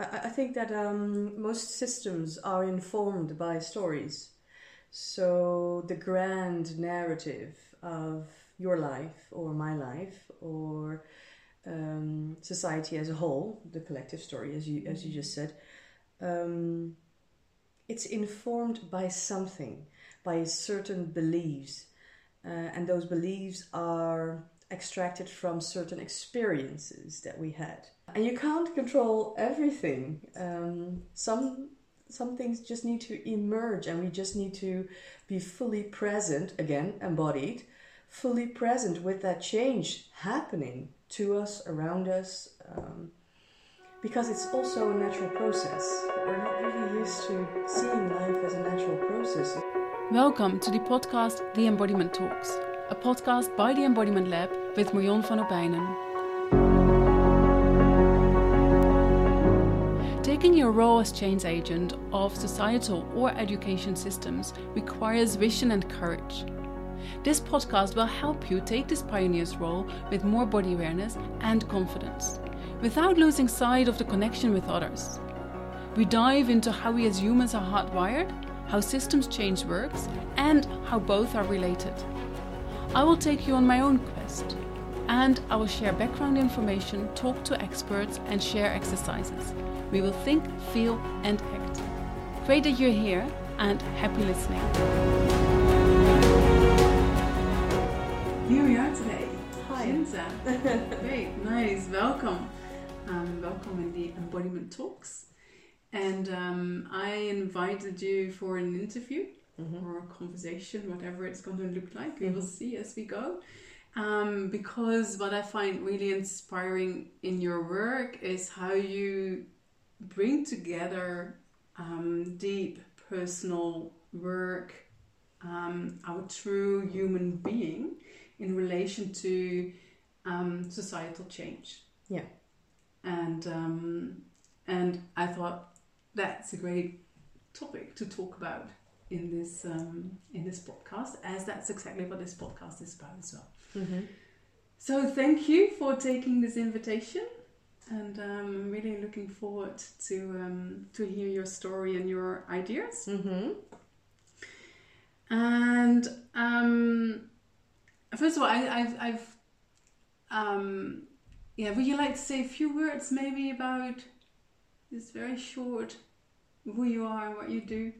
I, I think that um, most systems are informed by stories. So the grand narrative of your life or my life or um, society as a whole, the collective story, as you as you just said, um, it's informed by something, by certain beliefs, uh, and those beliefs are extracted from certain experiences that we had. And you can't control everything. Um, some some things just need to emerge, and we just need to be fully present again, embodied, fully present with that change happening to us, around us. Um, because it's also a natural process. We're not really used to seeing life as a natural process. Welcome to the podcast The Embodiment Talks, a podcast by the Embodiment Lab with Marion van Opijnen. Taking your role as change agent of societal or education systems requires vision and courage. This podcast will help you take this pioneer's role with more body awareness and confidence, without losing sight of the connection with others. We dive into how we as humans are hardwired, how systems change works, and how both are related. I will take you on my own quest, and I will share background information, talk to experts, and share exercises. We will think, feel, and act. Great that you're here, and happy listening. Here we are today. Hi. Shinta. Great, nice. Welcome. Um, welcome in the Embodiment Talks. And um, I invited you for an interview Mhm. or a conversation, whatever it's going to look like. We will Mhm. see as we go. Um, because what I find really inspiring in your work is how you bring together um, deep personal work, um, our true human being, in relation to um, societal change. Yeah. And um, and I thought that's a great topic to talk about in this um, in this podcast, as that's exactly what this podcast is about as well. Mhm. So thank you for taking this invitation, and I'm um, really looking forward to um, to hear your story and your ideas. Mhm. And um, first of all, I, I've, I've um, yeah. Would you like to say a few words, maybe about this very short who you are and what you do?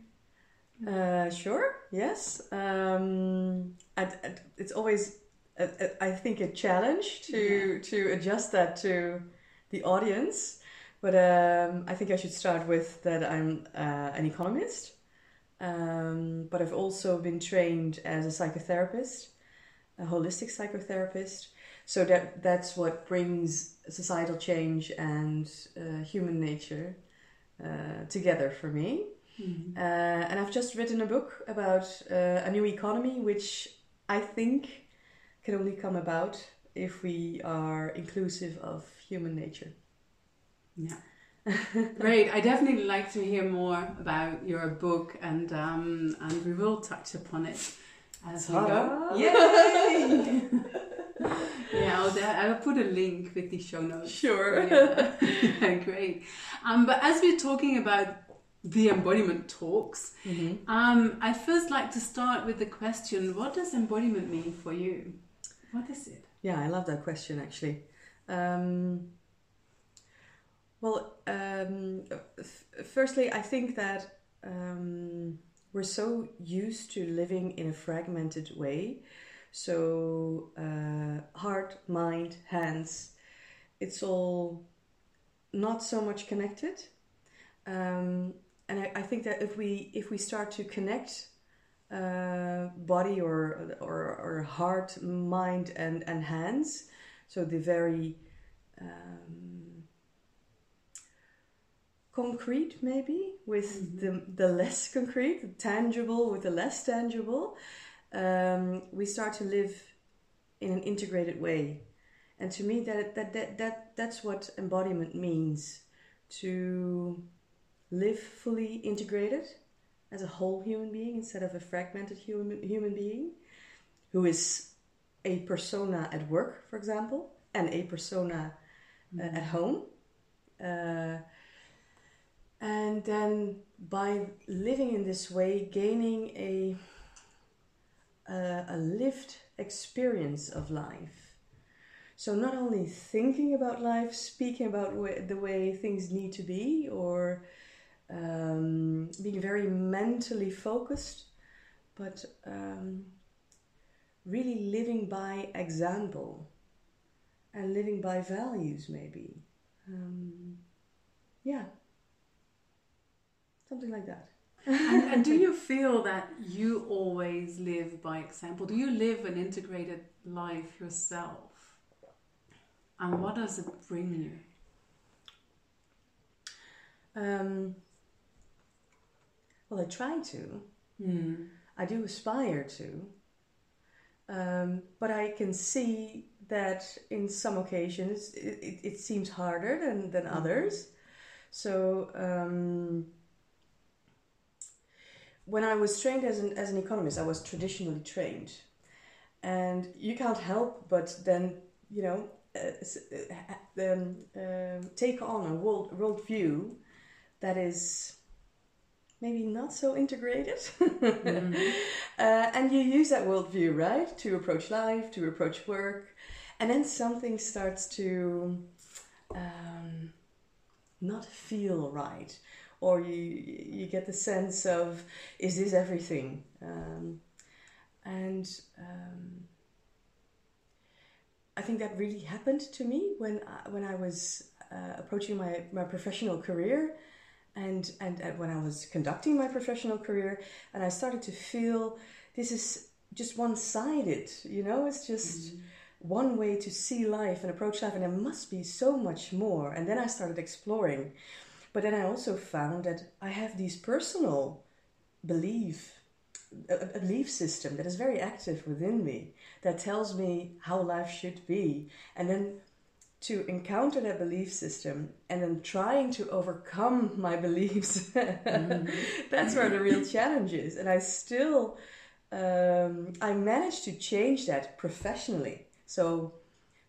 Uh, sure. Yes. Um, I, I- it's always, a, a, I think, a challenge to to adjust that to the audience. But um, I think I should start with that I'm uh, an economist. Um, but I've also been trained as a psychotherapist, a holistic psychotherapist. So that that's what brings societal change and uh, human nature uh, together for me. Mhm. Uh, and I've just written a book about uh, a new economy, which I think can only come about if we are inclusive of human nature. Yeah. Great. I definitely like to hear more about your book, and um, and we will touch upon it as we go. Yay! yeah, I'll, I'll put a link with the show notes. Sure. Yeah. Yeah, Great. Um, but as we're talking about the embodiment talks, Mhm. um, I'd first like to start with the question: What does embodiment mean for you? What is it? Yeah, I love that question actually. Um, well, um, f- firstly, I think that um, we're so used to living in a fragmented way. So, uh, heart, mind, hands, it's all not so much connected. Um, and I, I think that if we if we start to connect uh, body or, or or heart, mind, and and hands. So the very um, concrete, maybe with the the less concrete, the tangible with the less tangible. Um, we start to live in an integrated way, and to me, that that that, that that's what embodiment means to live fully integrated as a whole human being instead of a fragmented human, human being who is a persona at work, for example, and a persona uh, at home. Uh, and then by living in this way, gaining a a, a lived experience of life. So not only thinking about life, speaking about the way things need to be, or um, being very mentally focused, but um, really living by example and living by values, maybe. Um, yeah, something like that. and, and do you feel that you always live by example? Do you live an integrated life yourself? And what does it bring you? Um, well, I try to. Mm. I do aspire to. Um, but I can see that in some occasions it, it, it seems harder than, than others. So um, when I was trained as an, as an economist, I was traditionally trained. And you can't help but then, you know, uh, um, uh, take on a world, world view that is maybe not so integrated. mm-hmm. uh, and you use that worldview, right, to approach life, to approach work. And then something starts to um, not feel right. Or you, you get the sense of, is this everything? Um, and um, I think that really happened to me when I, when I was uh, approaching my, my professional career and, and and when I was conducting my professional career, and I started to feel this is just one sided, you know, it's just mm-hmm. one way to see life and approach life, and there must be so much more. And then I started exploring, but then I also found that I have these personal belief a, belief system that is very active within me that tells me how life should be, and then to encounter that belief system and then trying to overcome my beliefs mm-hmm. that's where the real challenge is and i still um, i managed to change that professionally so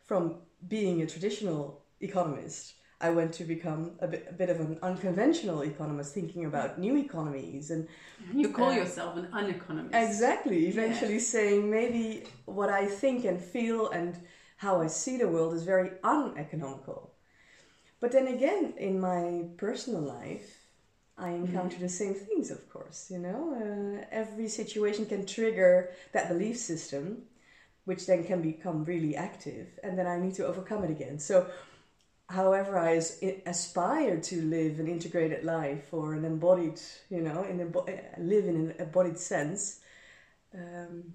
from being a traditional economist i went to become a bit, a bit of an unconventional economist thinking about new economies and you call uh, yourself an uneconomist exactly eventually yeah. saying maybe what i think and feel and how I see the world is very uneconomical. But then again, in my personal life, I encounter mm-hmm. the same things, of course. You know, uh, every situation can trigger that belief system, which then can become really active, and then I need to overcome it again. So, however, I aspire to live an integrated life or an embodied, you know, in a, live in an embodied sense, um,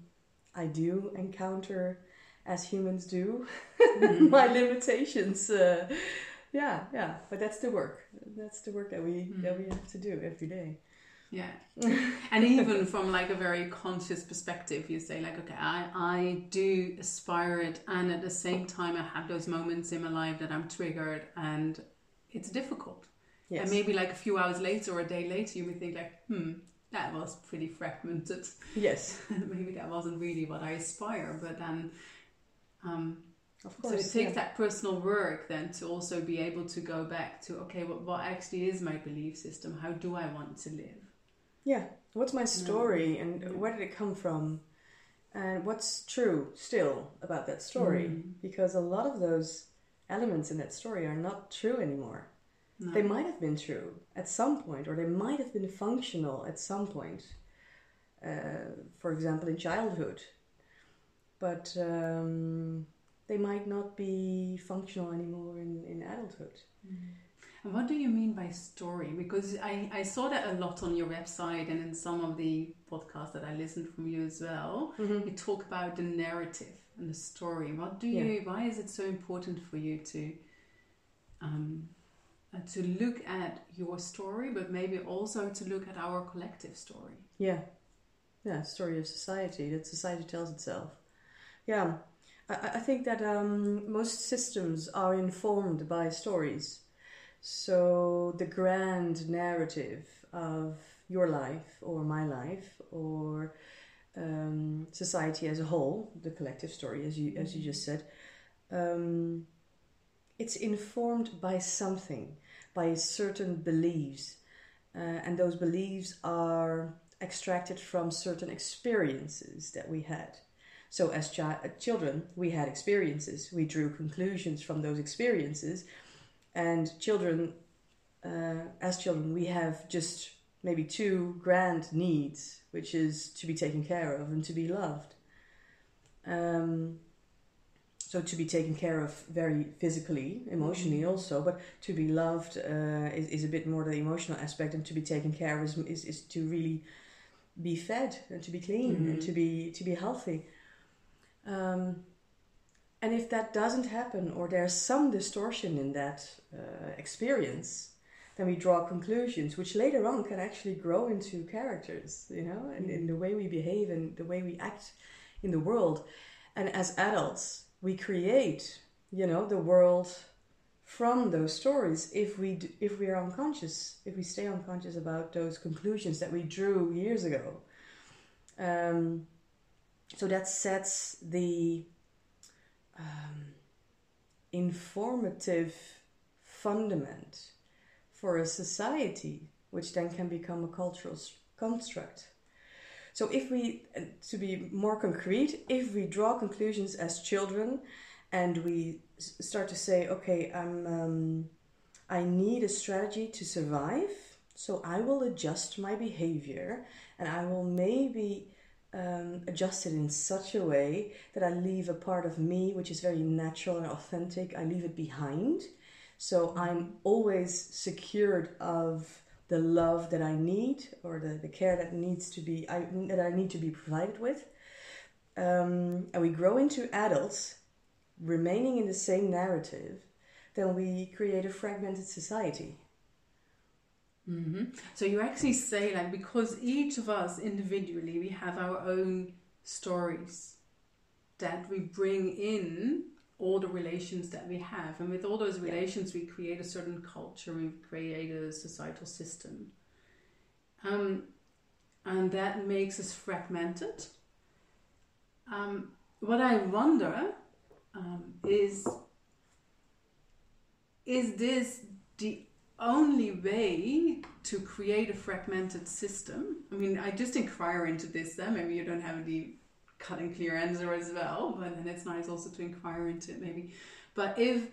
I do encounter as humans do, mm-hmm. my limitations. Uh, yeah, yeah, but that's the work. That's the work that we mm. that we have to do every day. Yeah, and even from like a very conscious perspective, you say like, okay, I I do aspire it, and at the same time, I have those moments in my life that I'm triggered, and it's difficult. Yes. And maybe like a few hours later or a day later, you may think like, hmm, that was pretty fragmented. Yes. maybe that wasn't really what I aspire, but then um, of course. So it takes yeah. that personal work then to also be able to go back to okay, what, what actually is my belief system? How do I want to live? Yeah. What's my story and yeah. where did it come from? And what's true still about that story? Mm. Because a lot of those elements in that story are not true anymore. No. They might have been true at some point, or they might have been functional at some point. Uh, for example, in childhood, but um, they might not be functional anymore in, in adulthood. Mm. And what do you mean by story? Because I, I saw that a lot on your website and in some of the podcasts that I listened from you as well. Mm-hmm. You talk about the narrative and the story. What do you? Yeah. Why is it so important for you to um, uh, to look at your story, but maybe also to look at our collective story? Yeah, yeah, story of society that society tells itself. Yeah, I, I think that um, most systems are informed by stories. So the grand narrative of your life or my life or um, society as a whole, the collective story, as you as you just said, um, it's informed by something, by certain beliefs, uh, and those beliefs are extracted from certain experiences that we had. So, as chi- children, we had experiences. We drew conclusions from those experiences, and children, uh, as children, we have just maybe two grand needs, which is to be taken care of and to be loved. Um, so to be taken care of very physically, emotionally Mm-hmm. also, but to be loved uh, is, is a bit more the emotional aspect, and to be taken care of is, is, is to really be fed and to be clean and Mhm. to be to be healthy. Um, and if that doesn't happen, or there's some distortion in that uh, experience, then we draw conclusions, which later on can actually grow into characters, you know, and in the way we behave and the way we act in the world. And as adults, we create, you know, the world from those stories if we d- if we are unconscious, if we stay unconscious about those conclusions that we drew years ago. Um, so that sets the um, informative fundament for a society, which then can become a cultural construct. So, if we, uh, to be more concrete, if we draw conclusions as children and we start to say, okay, I'm, um, I need a strategy to survive, so I will adjust my behavior and I will maybe um, adjust it in such a way that I leave a part of me which is very natural and authentic, I leave it behind. So I'm always secured of the love that I need or the, the care that needs to be I, that I need to be provided with. Um, and we grow into adults remaining in the same narrative, then we create a fragmented society. Hmm So you actually say like because each of us individually we have our own stories that we bring in all the relations that we have, and with all those Yeah. relations we create a certain culture, we create a societal system, um, and that makes us fragmented. Um, what I wonder um, is is this the only way to create a fragmented system? I mean, I just inquire into this. Then maybe you don't have the cut and clear answer as well, but then it's nice also to inquire into it maybe. But if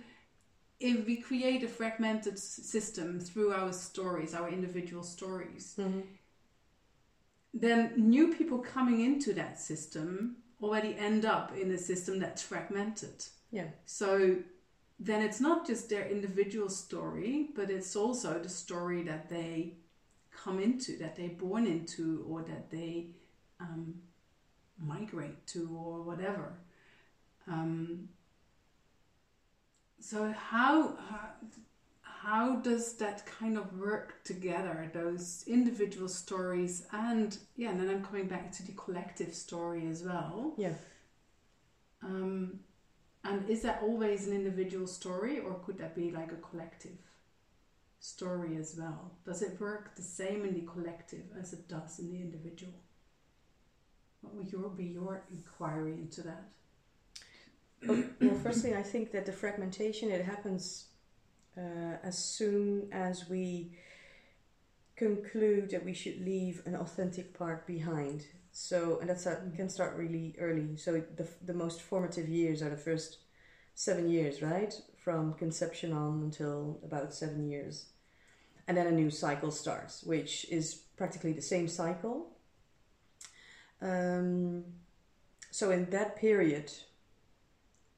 if we create a fragmented system through our stories, our individual stories, mm-hmm. then new people coming into that system already end up in a system that's fragmented. Yeah. So then it's not just their individual story, but it's also the story that they come into, that they're born into, or that they um, migrate to, or whatever. Um, so how, how how does that kind of work together? Those individual stories, and yeah, and then I'm coming back to the collective story as well. Yeah. Um, and is that always an individual story, or could that be like a collective story as well? Does it work the same in the collective as it does in the individual? What would your be your inquiry into that? well, firstly, I think that the fragmentation it happens uh, as soon as we conclude that we should leave an authentic part behind. So, and that's a, can start really early. So, the the most formative years are the first seven years, right, from conception on until about seven years, and then a new cycle starts, which is practically the same cycle. Um, so, in that period,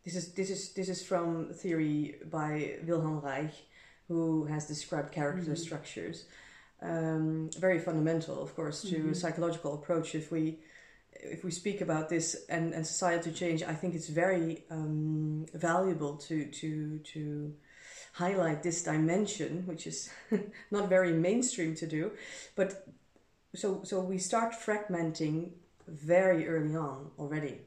this is this is this is from theory by Wilhelm Reich, who has described character Mhm. structures. Um, very fundamental, of course, to a Mhm. psychological approach. If we if we speak about this and, and societal change, I think it's very um, valuable to to to highlight this dimension, which is not very mainstream to do, but so so we start fragmenting very early on already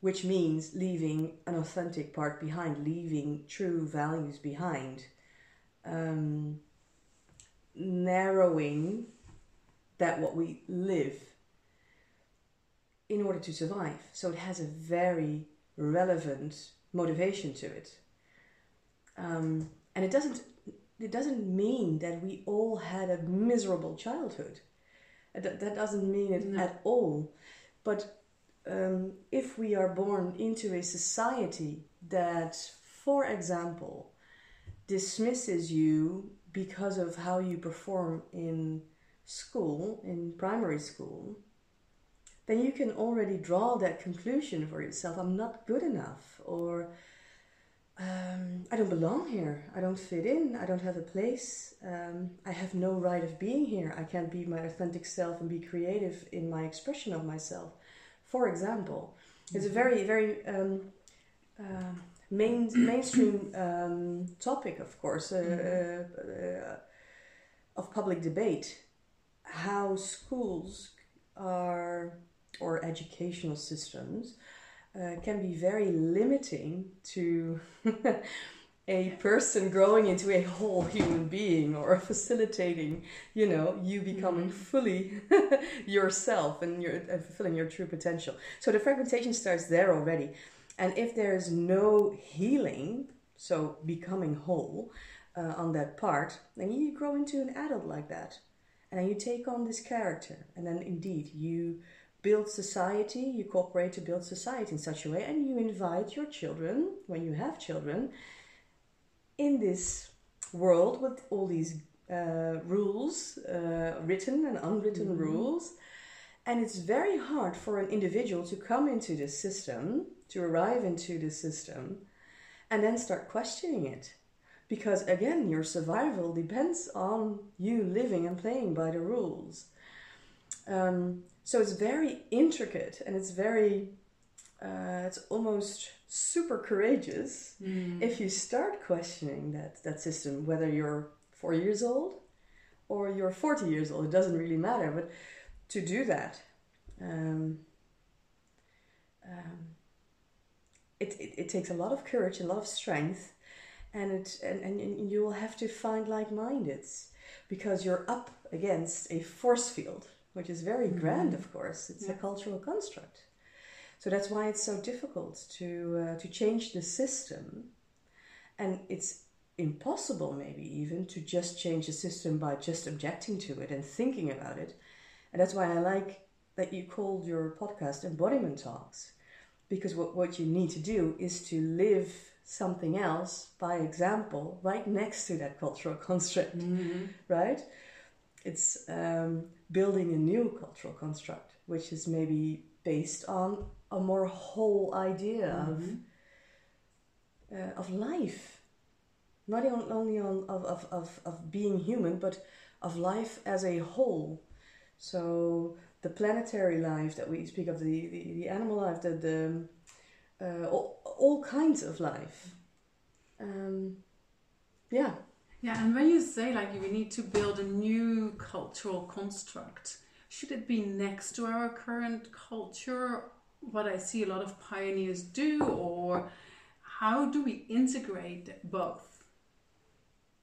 which means leaving an authentic part behind, leaving true values behind, um, narrowing that what we live in order to survive. So it has a very relevant motivation to it. Um, and it doesn't it doesn't mean that we all had a miserable childhood. That, that doesn't mean it No. at all. But um, if we are born into a society that, for example, dismisses you because of how you perform in school, in primary school, then you can already draw that conclusion for yourself. I'm not good enough, or um, I don't belong here. I don't fit in. I don't have a place. Um, I have no right of being here. I can't be my authentic self and be creative in my expression of myself. For example, it's a very, very um, uh, main, mainstream um, topic, of course, uh, uh, uh, of public debate. How schools are, or educational systems, uh, can be very limiting to a person growing into a whole human being or facilitating you know you becoming fully yourself and your and fulfilling your true potential. So the fragmentation starts there already and if there is no healing so becoming whole uh, on that part then you grow into an adult like that. And then you take on this character. And then indeed you build society, you cooperate to build society in such a way, and you invite your children, when you have children, in this world with all these uh, rules, uh, written and unwritten rules. And it's very hard for an individual to come into this system, to arrive into this system, and then start questioning it. Because again, your survival depends on you living and playing by the rules. Um, so it's very intricate and it's very, uh, it's almost super courageous if you start questioning that, that system, whether you're four years old or you're 40 years old, it doesn't really matter. But to do that, um, um, it, it, it takes a lot of courage, a lot of strength, and, it, and, and you will have to find like mindeds because you're up against a force field which is very grand, of course. It's a cultural construct. So that's why it's so difficult to uh, to change the system, and it's impossible, maybe even, to just change the system by just objecting to it and thinking about it. And that's why I like that you called your podcast Embodiment Talks, because what, what you need to do is to live something else by example right next to that cultural construct, right? It's um, building a new cultural construct, which is maybe based on a more whole idea of uh, of life, not only on of, of, of, of being human, but of life as a whole. So the planetary life that we speak of, the, the, the animal life, the, the uh, all, all kinds of life. Um, yeah. Yeah, and when you say like we need to build a new cultural construct, should it be next to our current culture? What I see a lot of pioneers do, or how do we integrate both?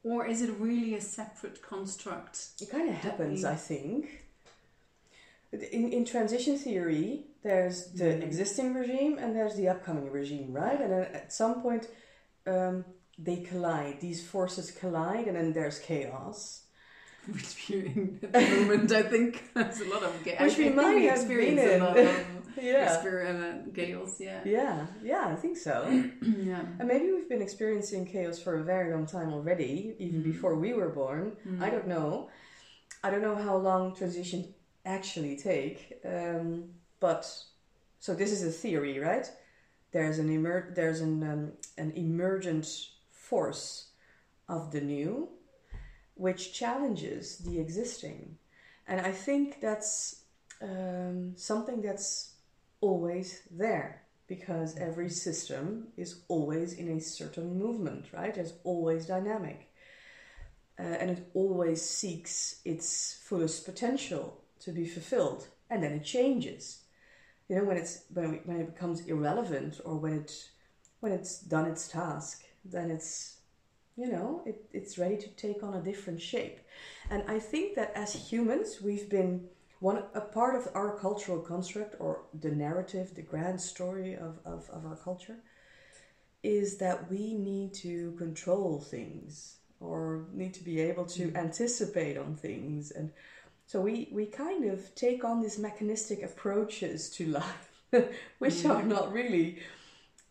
Or is it really a separate construct? It kind of happens, we- I think. In, in transition theory, there's the Mm. existing regime and there's the upcoming regime, right? And then at some point, um, they collide. These forces collide, and then there's chaos. Which we're in at the moment, I think there's a lot of ga- Which we might we experience a lot of Yeah. experiment gales. Yeah, Yeah, yeah, I think so. yeah. and maybe we've been experiencing chaos for a very long time already, even before we were born. I don't know. I don't know how long transition actually take. Um, but so this is a theory, right? There's an emer- there's an um, an emergent force of the new, which challenges the existing, and I think that's um, something that's always there because every system is always in a certain movement, right? It's always dynamic. Uh, and it always seeks its fullest potential to be fulfilled, and then it changes. You know, when it's when it, when it becomes irrelevant, or when it when it's done its task, then it's you know it, it's ready to take on a different shape. And I think that as humans, we've been one a part of our cultural construct or the narrative, the grand story of, of, of our culture, is that we need to control things or need to be able to mm. anticipate on things and so we we kind of take on these mechanistic approaches to life which mm. are not really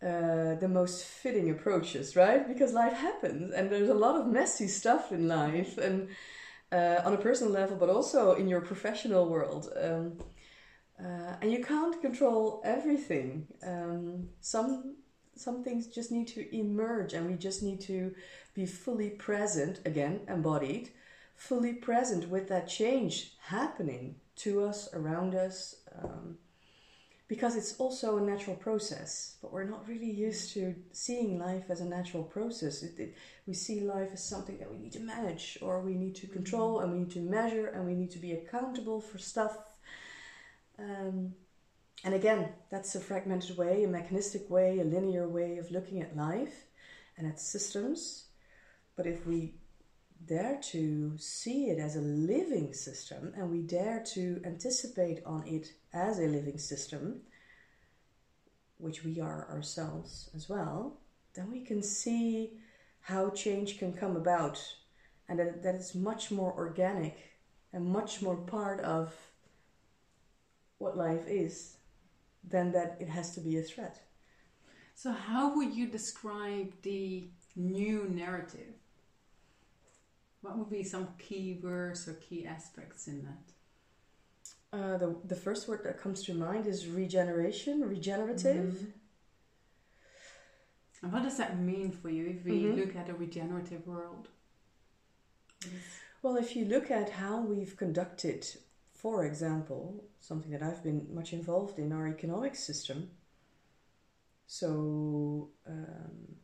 uh, the most fitting approaches right? Because life happens and there's a lot of messy stuff in life and uh, on a personal level but also in your professional world. Um, uh, and you can't control everything. Um, some some things just need to emerge and we just need to be fully present, again, embodied, fully present with that change happening to us, around us. Um, because it's also a natural process, but we're not really used to seeing life as a natural process. It, it, we see life as something that we need to manage, or we need to control, and we need to measure, and we need to be accountable for stuff. Um, and again, that's a fragmented way, a mechanistic way, a linear way of looking at life and at systems. But if we dare to see it as a living system and we dare to anticipate on it as a living system, which we are ourselves as well, then we can see how change can come about and that, that it's much more organic and much more part of what life is than that it has to be a threat. So, how would you describe the new narrative? What would be some key words or key aspects in that? Uh, the, the first word that comes to mind is regeneration, regenerative. Mm-hmm. And what does that mean for you if we mm-hmm. look at a regenerative world? Well, if you look at how we've conducted for example, something that I've been much involved in our economic system. So um,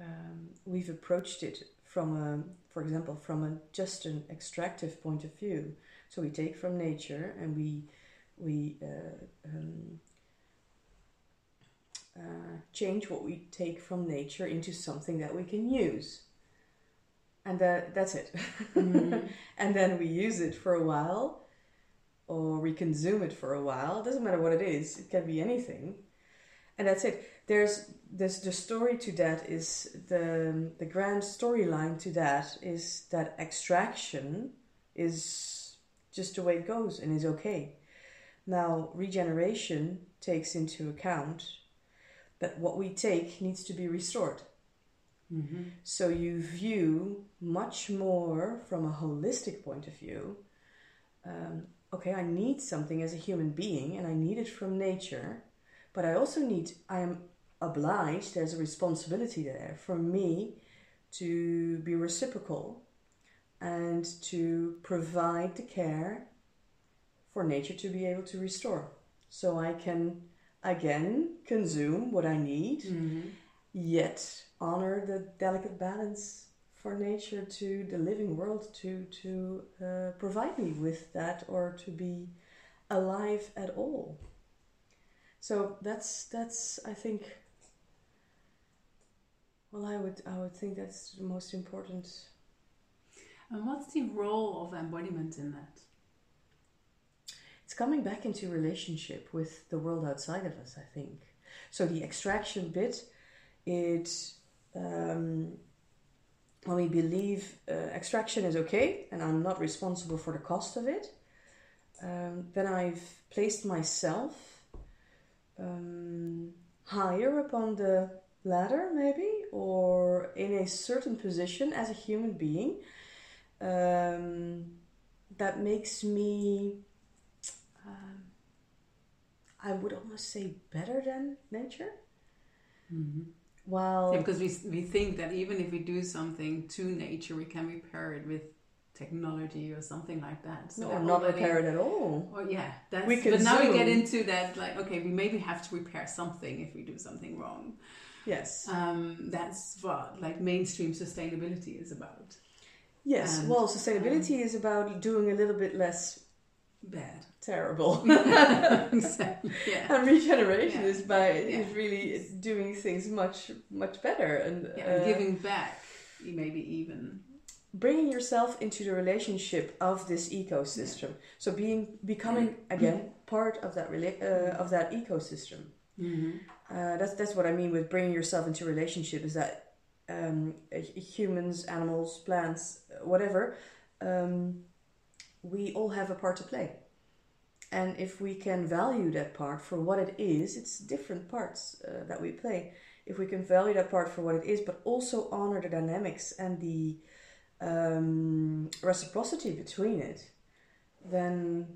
um, we've approached it from a, for example, from a just an extractive point of view. So we take from nature and we we uh, um, uh, change what we take from nature into something that we can use and that, that's it. Mm. and then we use it for a while, or we consume it for a while. It doesn't matter what it is; it can be anything, and that's it. There's there's the story to that is the the grand storyline to that is that extraction is just the way it goes and is okay. Now regeneration takes into account that what we take needs to be restored. Mm-hmm. So you view much more from a holistic point of view. Um, okay, I need something as a human being and I need it from nature, but I also need, I am obliged, there's a responsibility there for me to be reciprocal and to provide the care for nature to be able to restore. So I can again consume what I need, mm-hmm. yet honor the delicate balance for nature to the living world to to uh, provide me with that or to be alive at all so that's that's i think well i would i would think that's the most important. And what's the role of embodiment in that? It's coming back into relationship with the world outside of us i think. So the extraction bit it um, when we believe uh, extraction is okay and I'm not responsible for the cost of it, um, then I've placed myself um, higher upon the ladder, maybe, or in a certain position as a human being um, that makes me, um, I would almost say, better than nature. Mm-hmm. Well, yeah, because we we think that even if we do something to nature, we can repair it with technology or something like that. So or not repair it at all. Or yeah, that's. We but now we get into that like okay, we maybe have to repair something if we do something wrong. Yes. Um, that's what like mainstream sustainability is about. Yes. And, well, sustainability um, is about doing a little bit less bad terrible exactly yeah. and regeneration yeah. is by yeah. is really doing things much much better and yeah, uh, giving back maybe even bringing yourself into the relationship of this ecosystem so being becoming again part of that rela- uh, of that ecosystem mm-hmm. Uh, that's that's what i mean with bringing yourself into relationship is that um, humans, animals, plants, whatever, um, we all have a part to play. And if we can value that part for what it is, it's different parts uh, that we play. If we can value that part for what it is, but also honor the dynamics and the um, reciprocity between it, then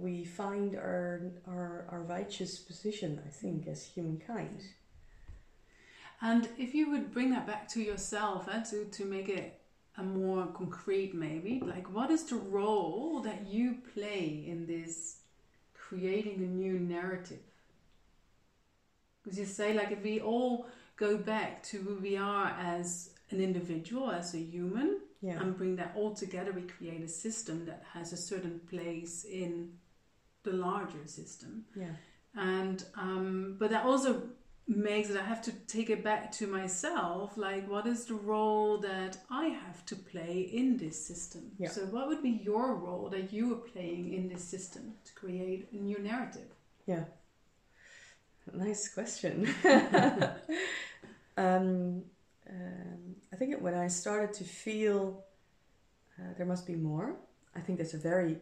we find our, our, our righteous position, I think, as humankind. And if you would bring that back to yourself, eh, to, to make it a more concrete, maybe, like what is the role that you play in this creating a new narrative? Because you say, like, if we all go back to who we are as an individual, as a human, Yeah. and bring that all together, we create a system that has a certain place in the larger system. Yeah. And um, but that also makes it I have to take it back to myself. Like, what is the role that I have to play in this system? Yeah. So, what would be your role that you are playing in this system to create a new narrative? Yeah. Nice question. um, um, I think when I started to feel uh, there must be more, I think that's a very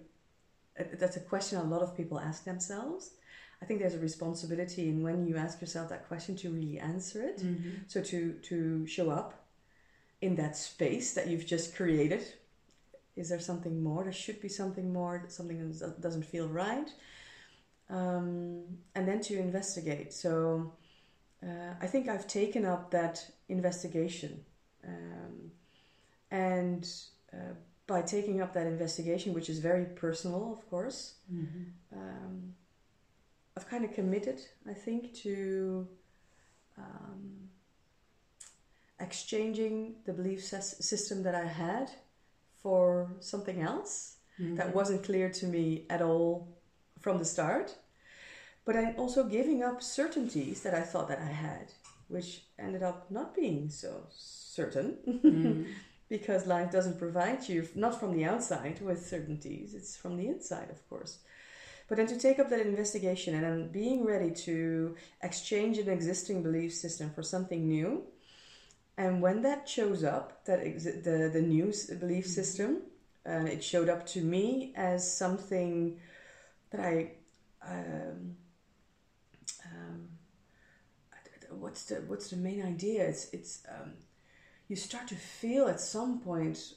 that's a question a lot of people ask themselves. I think there's a responsibility in when you ask yourself that question to really answer it. So to to show up in that space that you've just created. Is there something more? There should be something more. Something that doesn't feel right um, and then to investigate. So uh, I think I've taken up that investigation, um, and uh, by taking up that investigation, which is very personal, of course, um, I've kind of committed. I think to um, exchanging the belief sys- system that I had for something else that wasn't clear to me at all from the start. But I'm also giving up certainties that I thought that I had, which ended up not being so certain because life doesn't provide you, not from the outside with certainties, it's from the inside, of course. But then to take up that investigation and then being ready to exchange an existing belief system for something new. And when that shows up, that exi- the, the new belief system, and it showed up to me as something that I um, um, what's the what's the main idea? It's it's um, you start to feel at some point,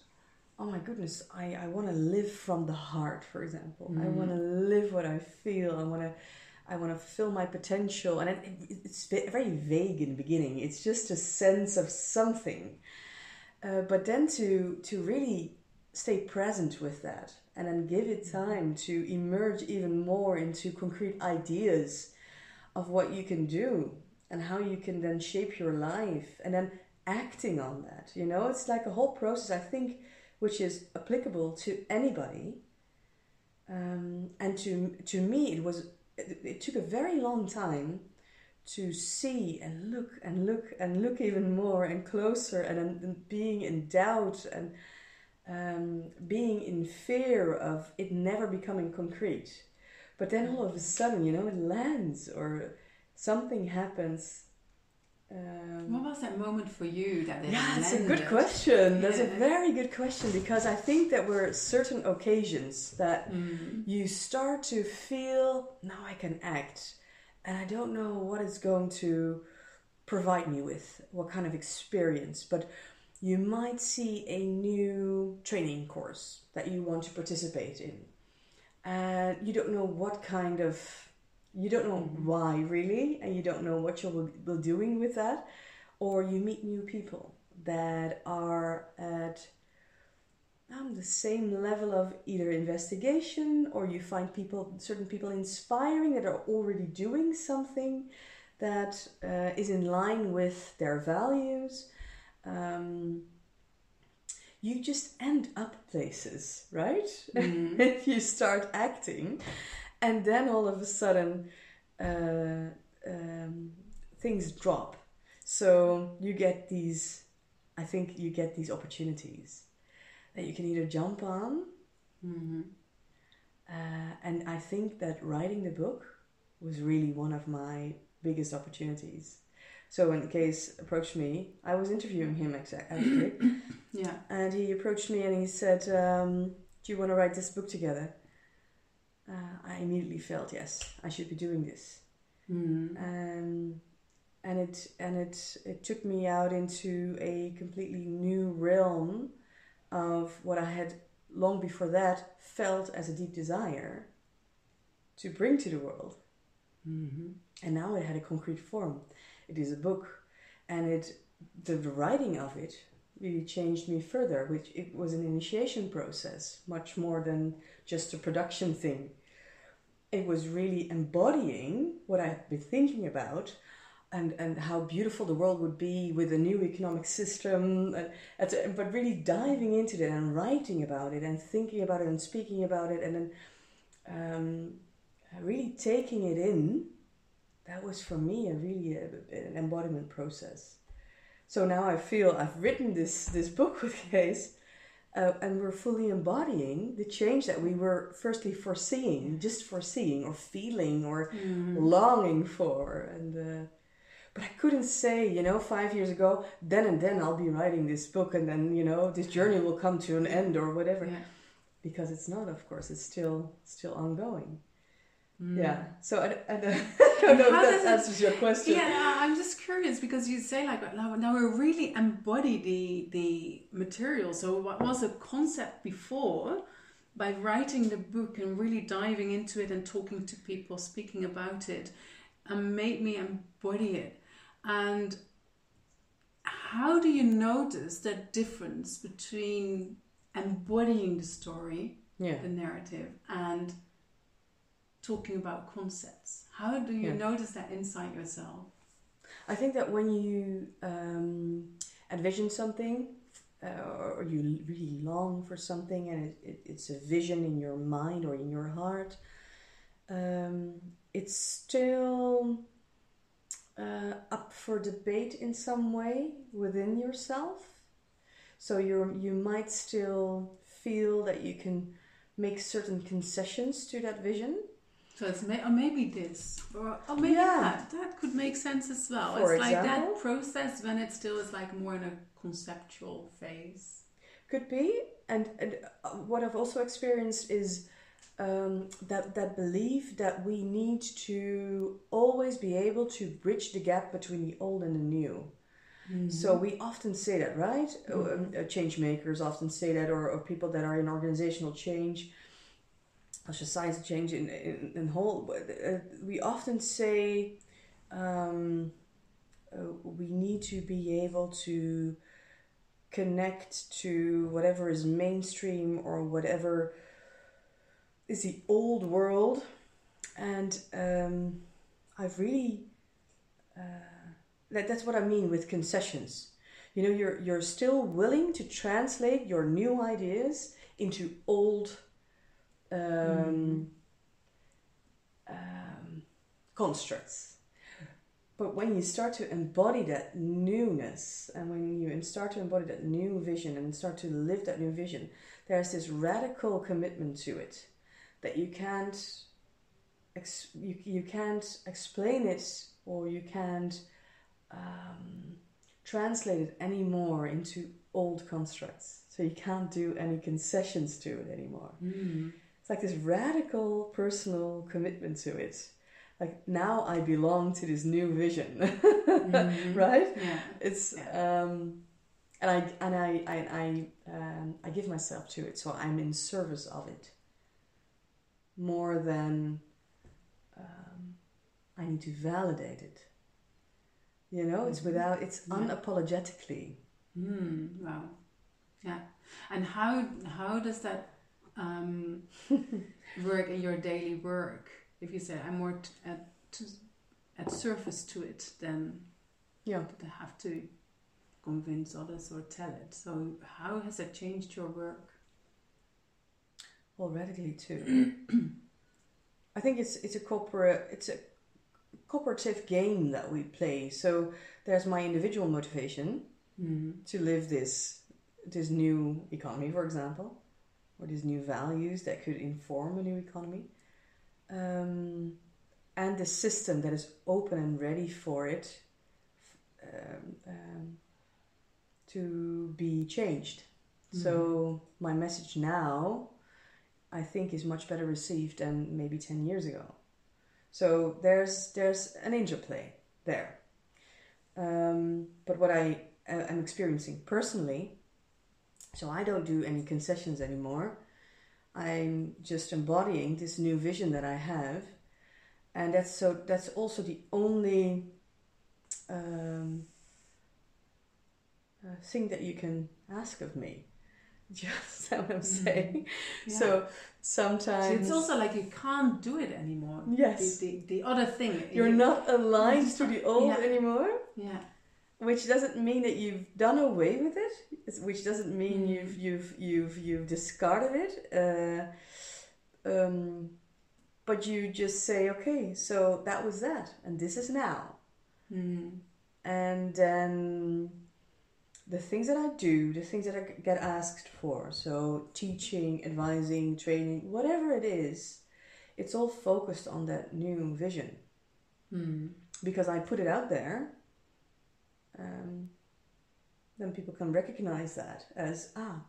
oh my goodness, I, I want to live from the heart, for example. I want to live what I feel. I want to I want to fulfill my potential, and it, it, it's very vague in the beginning. It's just a sense of something, uh, but then to to really stay present with that and then give it time to emerge even more into concrete ideas of what you can do and how you can then shape your life and then acting on that you know it's like a whole process i think which is applicable to anybody um, and to to me it was it, it took a very long time to see and look and look and look even more and closer and, and being in doubt and um, being in fear of it never becoming concrete. But then all of a sudden, you know, it lands or something happens. Um, What was that moment for you that yeah, it's a good question. That's a very good question because I think there were certain occasions that Mm. you start to feel now I can act, and I don't know what it's going to provide me with, what kind of experience, but you might see a new training course that you want to participate in, and you don't know what kind of, you don't know why really, and you don't know what you'll be doing with that, or you meet new people that are at um, the same level of either investigation or you find people certain people inspiring that are already doing something that uh, is in line with their values um, you just end up places right? If you start acting and then all of a sudden uh, um, things drop so you get these i think you get these opportunities that you can either jump on. Uh, and I think that writing the book was really one of my biggest opportunities. So when Kees approached me, I was interviewing him actually, Yeah. and he approached me and he said, um, "Do you want to write this book together?" Uh, I immediately felt yes, I should be doing this, Mm. um, and it and it it took me out into a completely new realm of what I had long before that felt as a deep desire to bring to the world. hmm and now it had a concrete form. It is a book, and it the, the writing of it really changed me further. Which it was an initiation process, much more than just a production thing. It was really embodying what I had been thinking about. And, and how beautiful the world would be with a new economic system, and, and, but really diving into it and writing about it and thinking about it and speaking about it and then um, really taking it in that was for me a really a, an embodiment process. So now I feel I've written this this book with Kees, uh, and we're fully embodying the change that we were firstly foreseeing, just foreseeing or feeling or longing for, and. Uh, but I couldn't say, you know, five years ago, then and then I'll be writing this book, and then you know this journey will come to an end or whatever, Yeah. because it's not. Of course, it's still still ongoing. Mm. Yeah. So I, I, don't- I don't know if that it- answers your question. Yeah, I'm just curious because you say like now, now we really embody the the material. So what was a concept before, by writing the book and really diving into it and talking to people, speaking about it, and made me embody it. And how do you notice that difference between embodying the story, Yeah. the narrative, and talking about concepts? How do you Yeah. notice that inside yourself? I think that when you um, envision something, uh, or you really long for something, and it, it, it's a vision in your mind or in your heart, um, it's still uh, up for debate in some way within yourself. So you you might still feel that you can make certain concessions to that vision. So it's may- or maybe this, or, or maybe Yeah. that. That could make sense as well. For it's like that process when it still is like more in a conceptual phase. Could be, and, and uh, what I've also experienced is um, that that belief that we need to always be able to bridge the gap between the old and the new. So we often say that, right? Um, uh, change makers often say that, or, or people that are in organizational change, or society change in in, in whole. Uh, we often say um, uh, we need to be able to connect to whatever is mainstream or whatever is the old world, and um, I've really uh, that, that's what I mean with concessions. You know, you're you're still willing to translate your new ideas into old um, um, constructs. But when you start to embody that newness, and when you start to embody that new vision and start to live that new vision, there's this radical commitment to it that you can't ex- you, you can't explain it or you can't um, translate it anymore into old constructs. So you can't do any concessions to it anymore. It's like this radical personal commitment to it. Like now I belong to this new vision, right? Yeah. It's um, and I and I I I, um, I give myself to it, so I'm in service of it more than um, I need to validate it. You know, it's without it's Yeah. unapologetically. Mm, wow. Yeah. And how how does that um, work in your daily work? If you say I'm more t- at at surface to it than Yeah. to have to convince others or tell it. So how has that changed your work? Well, radically too. I think it's it's a corporate it's a cooperative game that we play. So there's my individual motivation to live this this new economy, for example, or these new values that could inform a new economy, um, and the system that is open and ready for it um, um, to be changed. So my message now, I think, is much better received than maybe ten years ago. So there's there's an interplay there. Um, but what I uh, am experiencing personally, so I don't do any concessions anymore. I'm just embodying this new vision that I have, and that's so that's also the only um, uh, thing that you can ask of me. Just what I'm saying. Yeah. So sometimes So it's also like you can't do it anymore. Yes. The, the, the other thing. you're you- not aligned to the old Yeah. anymore. Yeah. Which doesn't mean that you've done away with it which doesn't mean Mm. you've you've you've you've discarded it uh, um, but you just say okay so that was that and this is now Mm. and then the things that I do, the things that I get asked for, so teaching, advising, training, whatever it is, it's all focused on that new vision Mm. because I put it out there. Um, then people can recognize that as ah,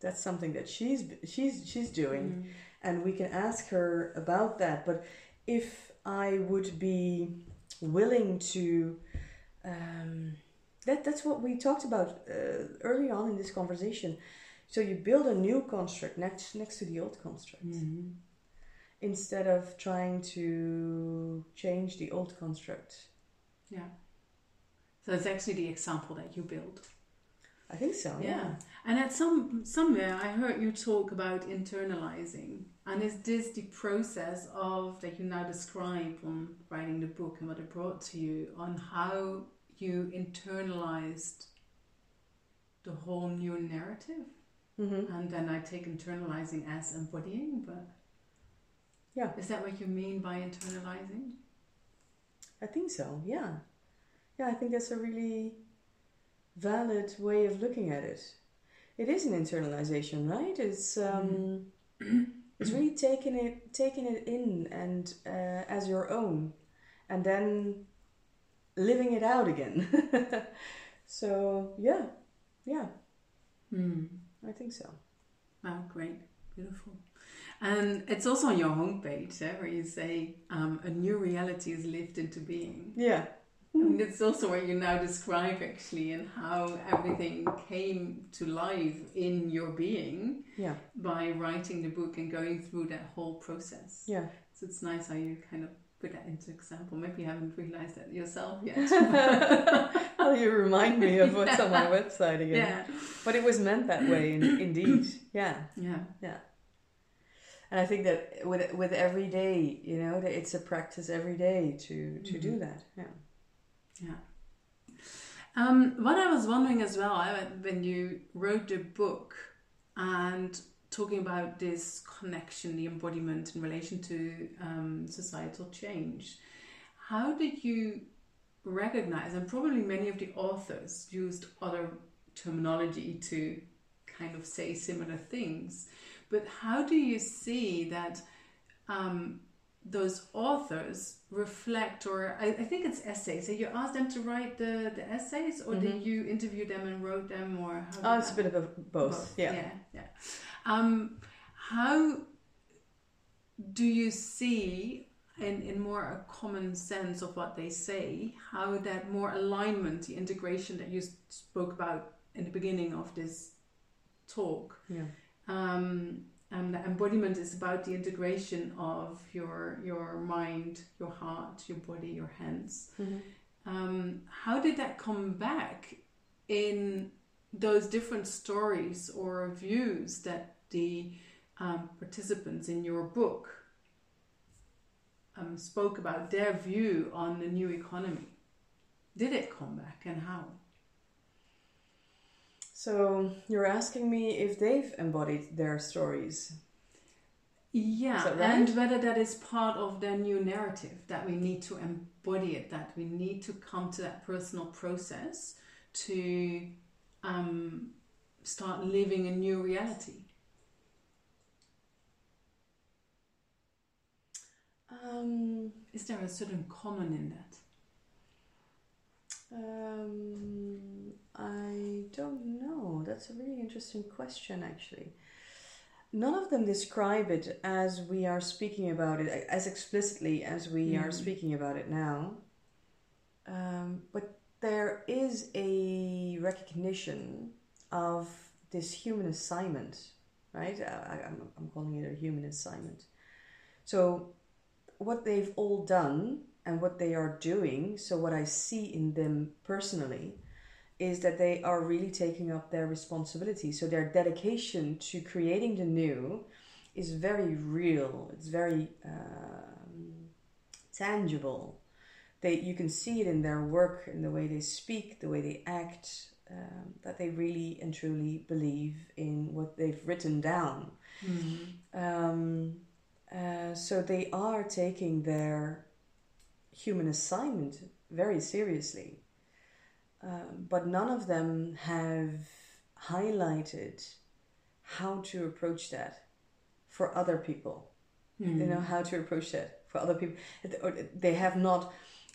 that's something that she's she's she's doing, Mm. and we can ask her about that. But if I would be willing to, um, that that's what we talked about uh, early on in this conversation. So you build a new construct next next to the old construct Mm. instead of trying to change the old construct. Yeah. So it's actually the example that you build. I think so. Yeah. And at some somewhere I heard you talk about internalizing. And is this the process of that you now describe on writing the book and what it brought to you on how you internalized the whole new narrative? Mm-hmm. And then I take internalizing as embodying, but Yeah. is that what you mean by internalizing? I think so. Yeah. Yeah, I think that's a really valid way of looking at it. It is an internalization, right? It's um, it's really taking it taking it in and uh, as your own, and then living it out again. so yeah, yeah, Hmm. I think so. Wow, great, beautiful. And it's also on your homepage eh, where you say um, a new reality is lived into being. Yeah. Hmm. And it's also what you now describe actually and how everything came to life in your being Yeah. by writing the book and going through that whole process. Yeah. So it's nice how you kind of put that into example. Maybe you haven't realized that yourself yet. well, you remind me of what's on my website again. yeah, But it was meant that way, in, indeed. Yeah. yeah, Yeah. And I think that with with every day, you know, it's a practice every day to to do mm-hmm. that. Yeah. Yeah. Um, what I was wondering as well, when you wrote the book and talking about this connection, the embodiment in relation to um, societal change, how did you recognize, and probably many of the authors used other terminology to kind of say similar things, but how do you see that um, those authors reflect, or I, I think it's essays, so you asked them to write the, the essays, or did you interview them and wrote them, or how Oh, it's a bit of a, both. Yeah. yeah, yeah. Um, how do you see, in, in more a common sense of what they say, how that more alignment, the integration that you spoke about in the beginning of this talk, Yeah. um, and the embodiment is about the integration of your your mind, your heart, your body, your hands. Mhm. Um, how did that come back in those different stories or views that the um, participants in your book um, spoke about their view on the new economy? Did it come back and how? So you're asking me if they've embodied their stories. Yeah, right? and whether that is part of their new narrative, that we need to embody it, that we need to come to that personal process to um, start living a new reality. Um, Is there a certain common in that? Um, I don't know. That's a really interesting question, actually. None of them describe it as we are speaking about it, as explicitly as we are Mhm. speaking about it now. Um, but there is a recognition of this human assignment, right? I, I- I'm, I'm calling it a human assignment. So, what they've all done and what they are doing, so what I see in them personally, is that they are really taking up their responsibility. So, their dedication to creating the new is very real, it's very um, tangible. They, you can see it in their work, in the way they speak, the way they act, um, that they really and truly believe in what they've written down. Um, uh, so they are taking their human assignment very seriously. Um, but none of them have highlighted how to approach that for other people. You know, how to approach that for other people. They have not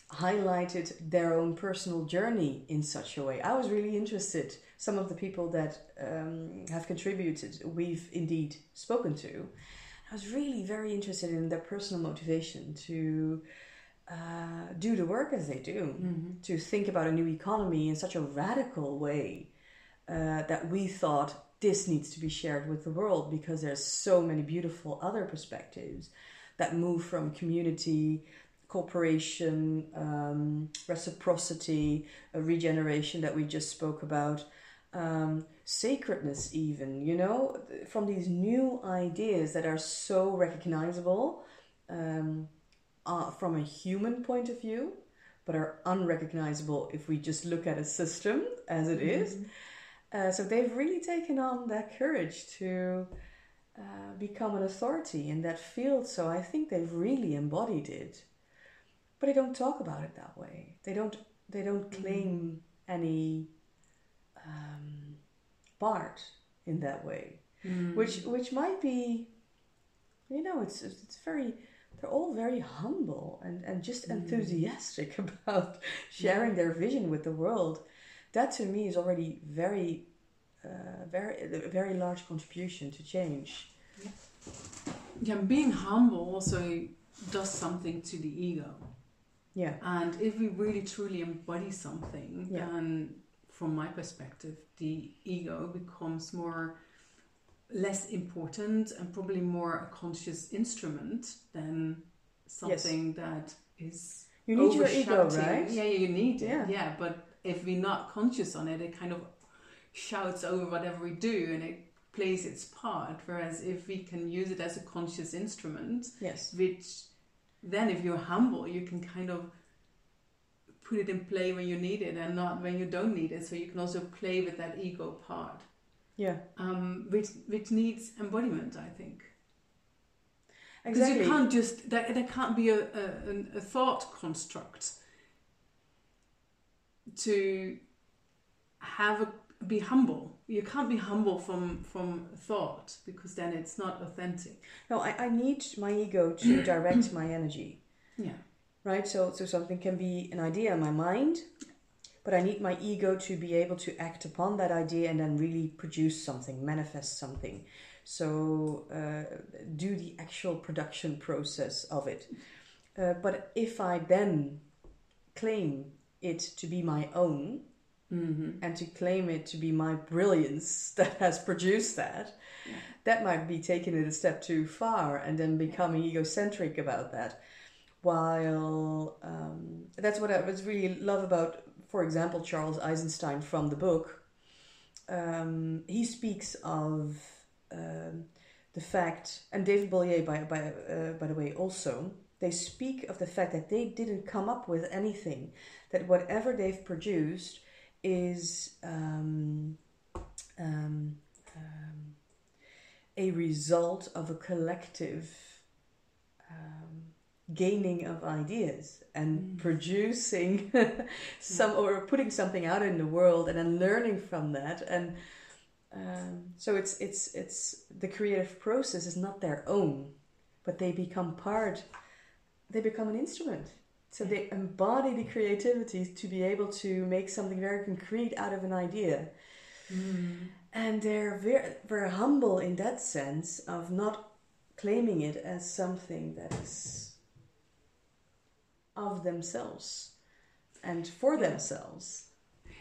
highlighted their own personal journey in such a way. I was really interested. Some of the people that um, have contributed, we've indeed spoken to. I was really very interested in their personal motivation to uh, do the work as they do, Mm-hmm. to think about a new economy in such a radical way uh, that we thought this needs to be shared with the world because there's so many beautiful other perspectives that move from community cooperation um, reciprocity regeneration that we just spoke about um, sacredness even you know from these new ideas that are so recognizable um, uh, from a human point of view but are unrecognizable if we just look at a system as it is. Uh, so they've really taken on that courage to uh, become an authority in that field. So I think they've really embodied it, but they don't talk about it that way. They don't. They don't claim any um, part in that way, Mm. which which might be, you know, it's it's very. They're all very humble and, and just enthusiastic about sharing their vision with the world that to me is already very, uh, very, a very large contribution to change. Yeah, being humble also does something to the ego. Yeah, And if we really truly embody something, Yeah. then from my perspective, the ego becomes more less important and probably more a conscious instrument than something that is you need your ego, right? Yeah, yeah, you need it. Yeah. Yeah. but if we're not conscious on it, it kind of shouts over whatever we do and it plays its part. Whereas if we can use it as a conscious instrument, Yes, which then if you're humble you can kind of put it in play when you need it and not when you don't need it so you can also play with that ego part yeah, um, which which needs embodiment i think. Because exactly. you can't just there, there can't be a, a, a thought construct to have a be humble. You can't be humble from from thought because then it's not authentic. No, I, I need my ego to direct my energy, yeah. Right? So, so something can be an idea in my mind, but I need my ego to be able to act upon that idea and then really produce something, manifest something. So, uh, do the actual production process of it. Uh, but if I then claim it to be my own, mm-hmm. and to claim it to be my brilliance that has produced that, Yeah. that might be taking it a step too far and then becoming egocentric about that. While um, that's what I was really love about, for example, Charles Eisenstein from the book. Um, he speaks of um, the fact, and David Bollier, by by uh, by the way, also they speak of the fact that they didn't come up with anything. That whatever they've produced is um, um, um, a result of a collective gaining of ideas and Mm. producing some or putting something out in the world and then learning from that and um, so it's it's it's the creative process is not their own but they become part they become an instrument So they embody the creativity to be able to make something very concrete out of an idea. Mm. And they're very, very humble in that sense of not claiming it as something that is of themselves and for Yeah. themselves.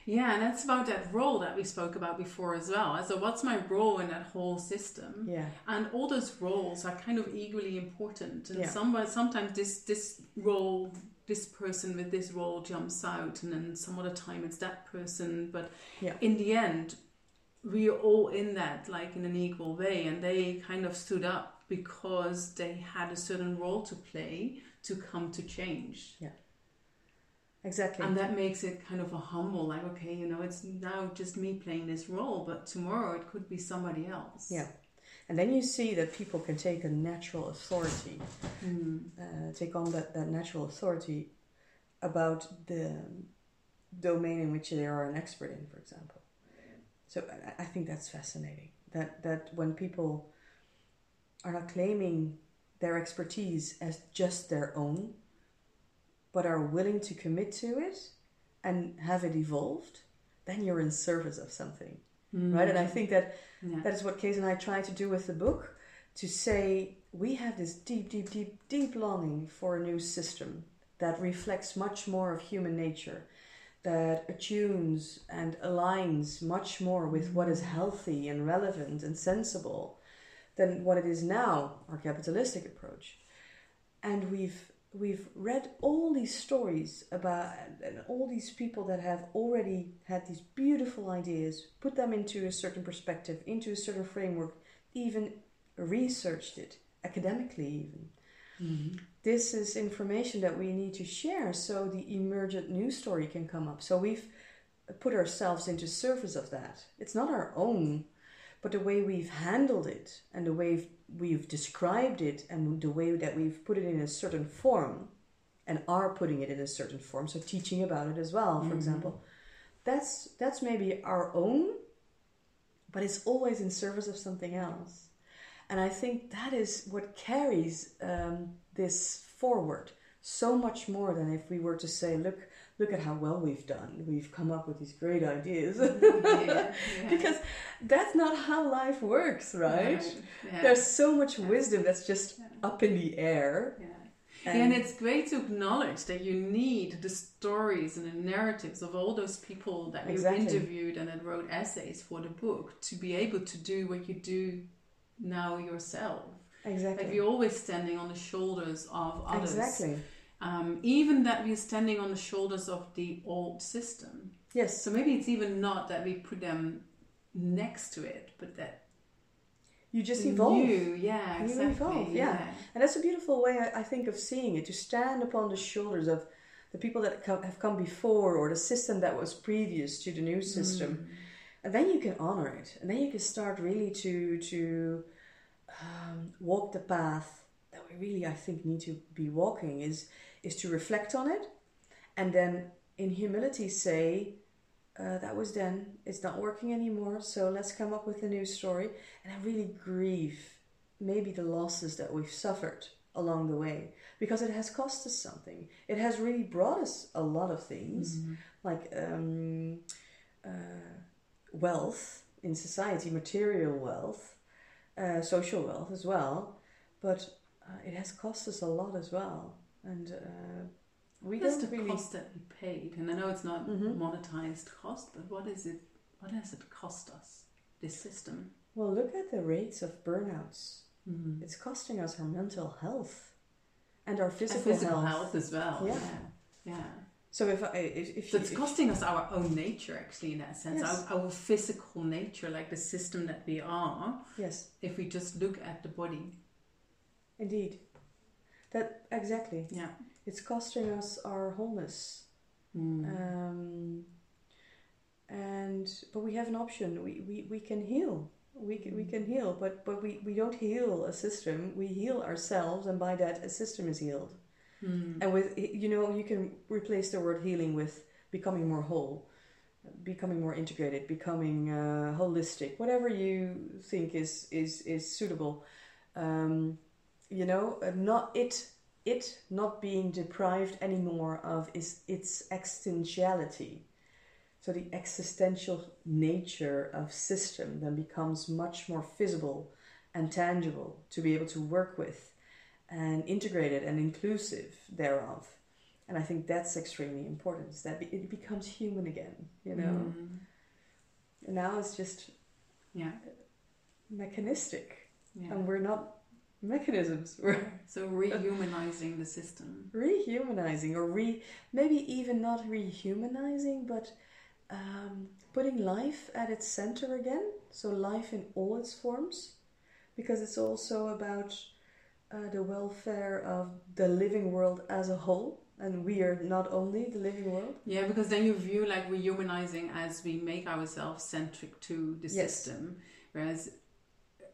Yeah, and that's about that role that we spoke about before as well. So, what's my role in that whole system? Yeah. And all those roles are kind of equally important. And Yeah. somebody, sometimes this this role, this person with this role jumps out, and then some other time it's that person. But Yeah. in the end, we are all in that, like in an equal way. And they kind of stood up because they had a certain role to play to come to change. Yeah. Exactly. And that makes it kind of a humble, like, okay, you know, it's now just me playing this role, but tomorrow it could be somebody else. Yeah. And then you see that people can take a natural authority, Mm. uh, take on that, that natural authority about the domain in which they are an expert in, for example. So I, I think that's fascinating. That that when people are not claiming their expertise as just their own, but are willing to commit to it and have it evolved, then you're in service of something, right? And I mm. think that Yeah. that is what Kees and I try to do with the book to say we have this deep, deep, deep, deep longing for a new system that reflects much more of human nature, that attunes and aligns much more with what is mm. healthy and relevant and sensible than what it is now, our capitalistic approach. And we've we've read all these stories about and all these people that have already had these beautiful ideas, put them into a certain perspective, into a certain framework, even researched it academically even. Mhm. This is information that we need to share so the emergent news story can come up. So we've put ourselves into service of that. It's not our own, but the way we've handled it and the way we've described it and the way that we've put it in a certain form and are putting it in a certain form, so teaching about it as well, for Mhm. example. That's that's maybe our own, but it's always in service of something else. And I think that is what carries um, this forward so much more than if we were to say, look, look at how well we've done. We've come up with these great ideas. Yeah, yeah. because that's not how life works, right? Yeah. There's so much wisdom that's just up in the air. Yeah. Yeah, and it's great to acknowledge that you need the stories and the narratives of all those people that you Exactly. interviewed and that wrote essays for the book to be able to do what you do now yourself. exactly. Like we're always standing on the shoulders of others. exactly. Um, even that we're standing on the shoulders of the old system. Yes. So maybe it's even not that we put them next to it, but that You just evolve. yeah, You exactly, evolve, yeah. And that's a beautiful way, I, I think, of seeing it to stand upon the shoulders of the people that come, have come before or the system that was previous to the new system. Mm. And then you can honor it. And then you can start really to, to um, walk the path really, I think, need to be walking is, is to reflect on it and then in humility say, uh, that was then, it's not working anymore, so let's come up with a new story. And I really grieve maybe the losses that we've suffered along the way because it has cost us something. It has really brought us a lot of things Mm-hmm. like um, uh, wealth in society, material wealth, uh, social wealth as well, but uh, it has cost us a lot as well. And uh, we is don't the really. cost that we paid? And I know it's not Mhm. monetized cost, but what is it? What has it cost us? This system. Well, look at the rates of burnouts. Mm-hmm. It's costing us our mental health and our And physical, physical health. health. as well. Yeah. Yeah. yeah. So if I, if, if So it's if- costing us our own nature, actually, in that sense, Yes. our, our physical nature, like the system that we are. yes, If we just look at the body, indeed, that exactly. yeah. It's costing us our wholeness. Mm. Um, and but we have an option. We, we, we can heal. We can, we can heal, but but we, we don't heal a system. We heal ourselves, and by that, a system is healed. Mm. And with you know, you can replace the word healing with becoming more whole, becoming more integrated, becoming uh, holistic, whatever you think is is is suitable. Um, you know, uh, not it it not being deprived anymore of is its existentiality. So the existential nature of system then becomes much more visible and tangible to be able to work with and integrated and inclusive thereof. And I think that's extremely important, is that it becomes human again, you know. Mm. And now it's just Yeah. mechanistic. Yeah. And we're not mechanisms. We're so rehumanizing the system. rehumanizing or re maybe even not rehumanizing but um, putting life at its center again so life in all its forms because it's also about uh, the welfare of the living world as a whole and we are not only the living world Yeah, because then you view like rehumanizing as we make ourselves centric to the Yes. system, whereas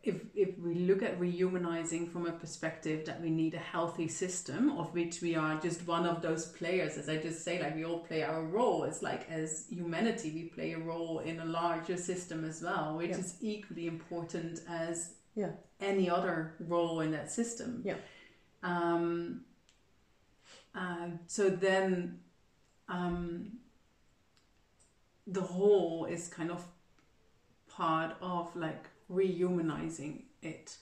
if if we look at rehumanizing from a perspective that we need a healthy system of which we are just one of those players, as I just say, like we all play our role. It's like as humanity, we play a role in a larger system as well, which Yeah. is equally important as yeah any other role in that system. Yeah. Um, uh, so then um, the whole is kind of part of like rehumanizing it.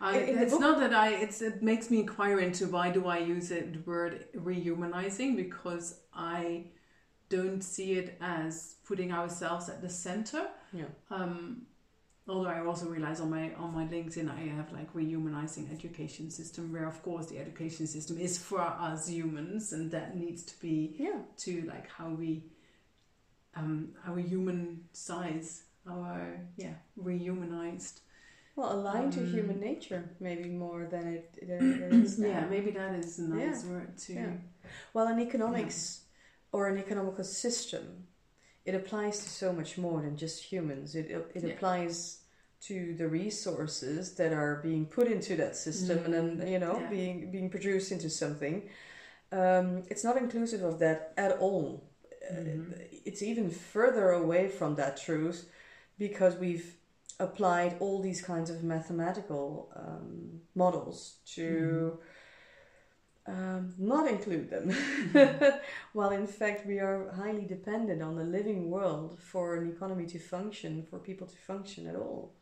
I, In- it's book- not that I. It's it makes me inquire into why do I use it, the word rehumanizing because I don't see it as putting ourselves at the center. yeah Um, although I also realize on my on my LinkedIn I have like rehumanizing education system where of course the education system is for us humans and that needs to be yeah to like how we um our human size our yeah rehumanized well aligned to Um, human nature maybe more than it, it is now. yeah maybe that is a nice Yeah. word to Yeah. Well, in economics or an economical system, it applies to so much more than just humans. It it Yeah. applies to the resources that are being put into that system and then you know Yeah. being being produced into something. Um, it's not inclusive of that at all. Mhm. Uh, it's even further away from that truth because we've applied all these kinds of mathematical um, models to um, not include them. While in fact we are highly dependent on the living world for an economy to function, for people to function at all.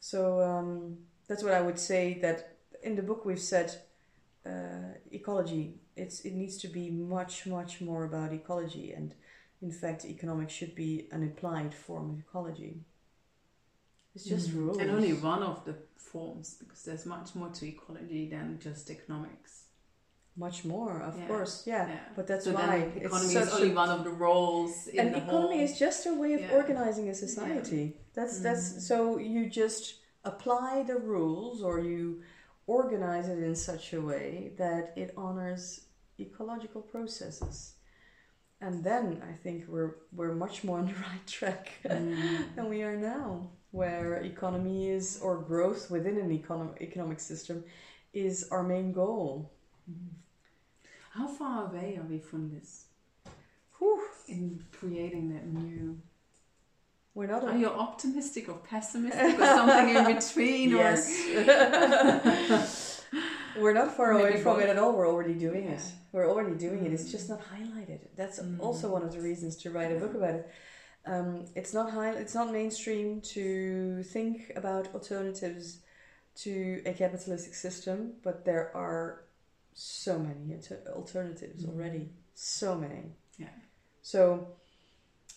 So um, that's what I would say. That in the book we've said uh, ecology. It's it needs to be much much more about ecology, and in fact, economics should be an applied form of ecology. It's just Mhm. rules. and only one of the forms because there's much more to ecology than just economics much more, of Yeah. course. Yeah, yeah but that's so why economy is only one of the roles in and the economy whole is just a way of Yeah. organizing a society. That's that's so you just apply the rules or you organize it in such a way that it honors ecological processes. And then I think we're we're much more on the right track Mm. than we are now, where economy is or growth within an economic economic system is our main goal. How far away are we from this Whew, in creating that new? we're not. Are you optimistic or pessimistic or something in between? Yes. We're not far away from both. it at all. We're already doing Yeah. it. We're already doing it. It's Mm. just not highlighted. That's Mm. also one of the reasons to write a book about it. Um, it's not high. It's not mainstream to think about alternatives to a capitalistic system, but there are so many alter- alternatives Mm. already. So many. Yeah. So,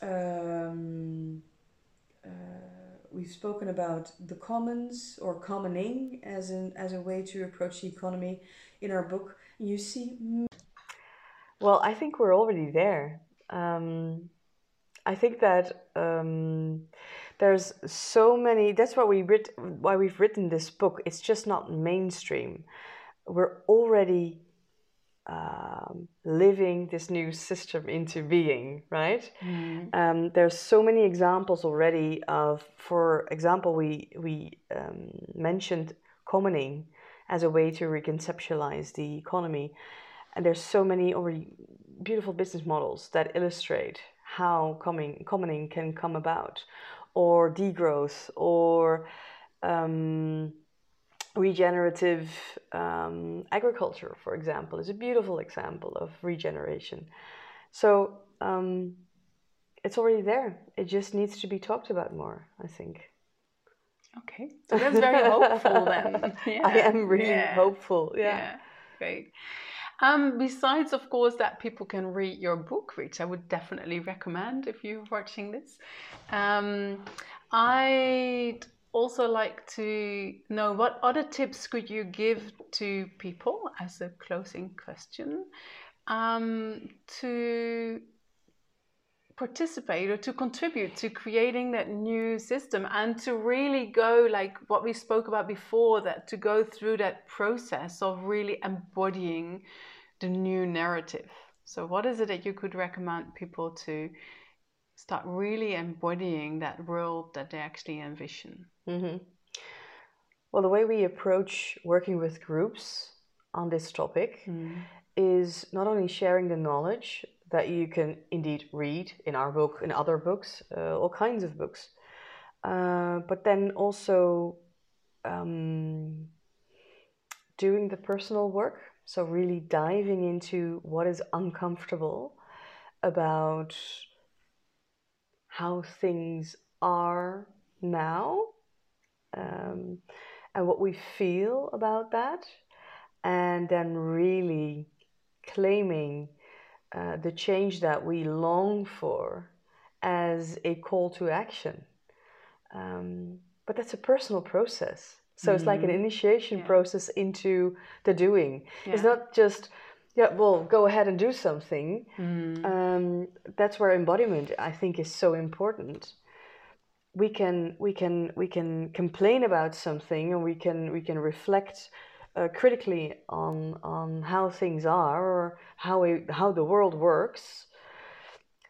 um, uh, we've spoken about the commons or commoning as an as a way to approach the economy in our book. You see, well, I think we're already there. Um, I think that um, there's so many. That's why we writ, why we've written this book. It's just not mainstream. We're already um, living this new system into being, right? Mm. Um, there's so many examples already of, for example, we we um, mentioned commoning as a way to reconceptualize the economy, and there's so many already beautiful business models that illustrate how coming commoning can come about, or degrowth, or um, regenerative um, agriculture, for example, is a beautiful example of regeneration. So um, it's already there. It just needs to be talked about more, I think. Okay, so that's very hopeful then. Yeah. I am really yeah. hopeful. Yeah. yeah. Great. Um, besides, of course, that people can read your book, which I would definitely recommend if you're watching this. Um, I'd also like to know what other tips could you give to people as a closing question um, to participate or to contribute to creating that new system and to really go like what we spoke about before that to go through that process of really embodying the new narrative. So what is it that you could recommend people to start really embodying that world that they actually envision mm-hmm. well the way we approach working with groups on this topic mm. is not only sharing the knowledge that you can indeed read in our book, in other books, uh, all kinds of books. Uh, but then also um, doing the personal work, so really diving into what is uncomfortable about how things are now um, and what we feel about that, and then really claiming uh, the change that we long for as a call to action. Um, but that's a personal process. So mm-hmm. it's like an mm-hmm. initiation yeah. process into the doing. Yeah. It's not just, yeah, well, go ahead and do something. Mm. Um, that's where embodiment, I think, is so important. We can we can we can complain about something, and we can we can reflect uh, critically on on how things are or how we, how the world works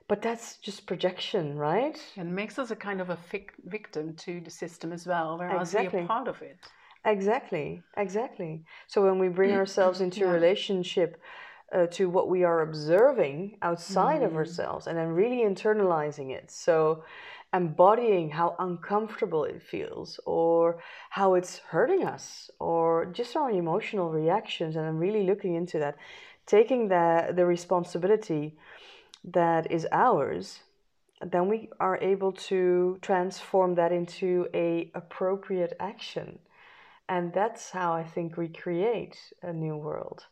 but that's just projection right and makes us a kind of a fic- victim to the system as well whereas exactly. we're part of it exactly exactly so when we bring ourselves into yeah. relationship uh, to what we are observing outside mm. of ourselves and then really internalizing it so embodying how uncomfortable it feels or how it's hurting us or just our emotional reactions and I'm really looking into that. Taking the the responsibility that is ours then we are able to transform that into a appropriate action. And that's how I think we create a new world.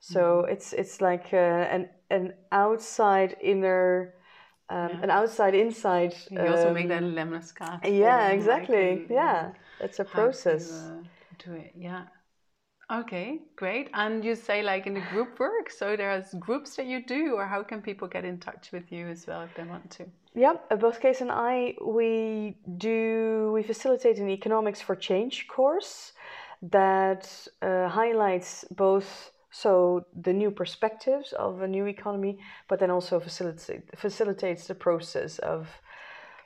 So mm-hmm. it's it's like uh, an an outside inner um, yeah. an outside inside. You um, also make that um, lemniscate. Yeah, exactly. Like, yeah, it's a process. To, uh, do it. Yeah. Okay, great. And you say like in the group work, so there's groups that you do, or how can people get in touch with you as well if they want to? Yeah, both Kees and I, we do we facilitate an economics for change course that uh, highlights both so the new perspectives of a new economy, but then also facilitate, facilitates the process of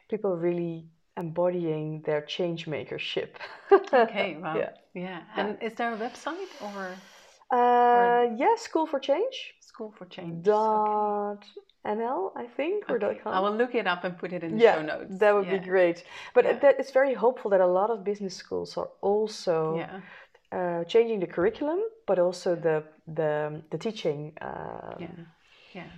people really embodying their change makership. okay, wow. Yeah. yeah. And is there a website or? Uh, or... Yeah, School for Change. School for Change. Dot okay. NL, I think, or okay. .com. I will look it up and put it in the yeah, show notes. That would yeah. be great. But yeah. it's very hopeful that a lot of business schools are also yeah uh, changing the curriculum, but also the the the teaching. Um, yeah. Yeah.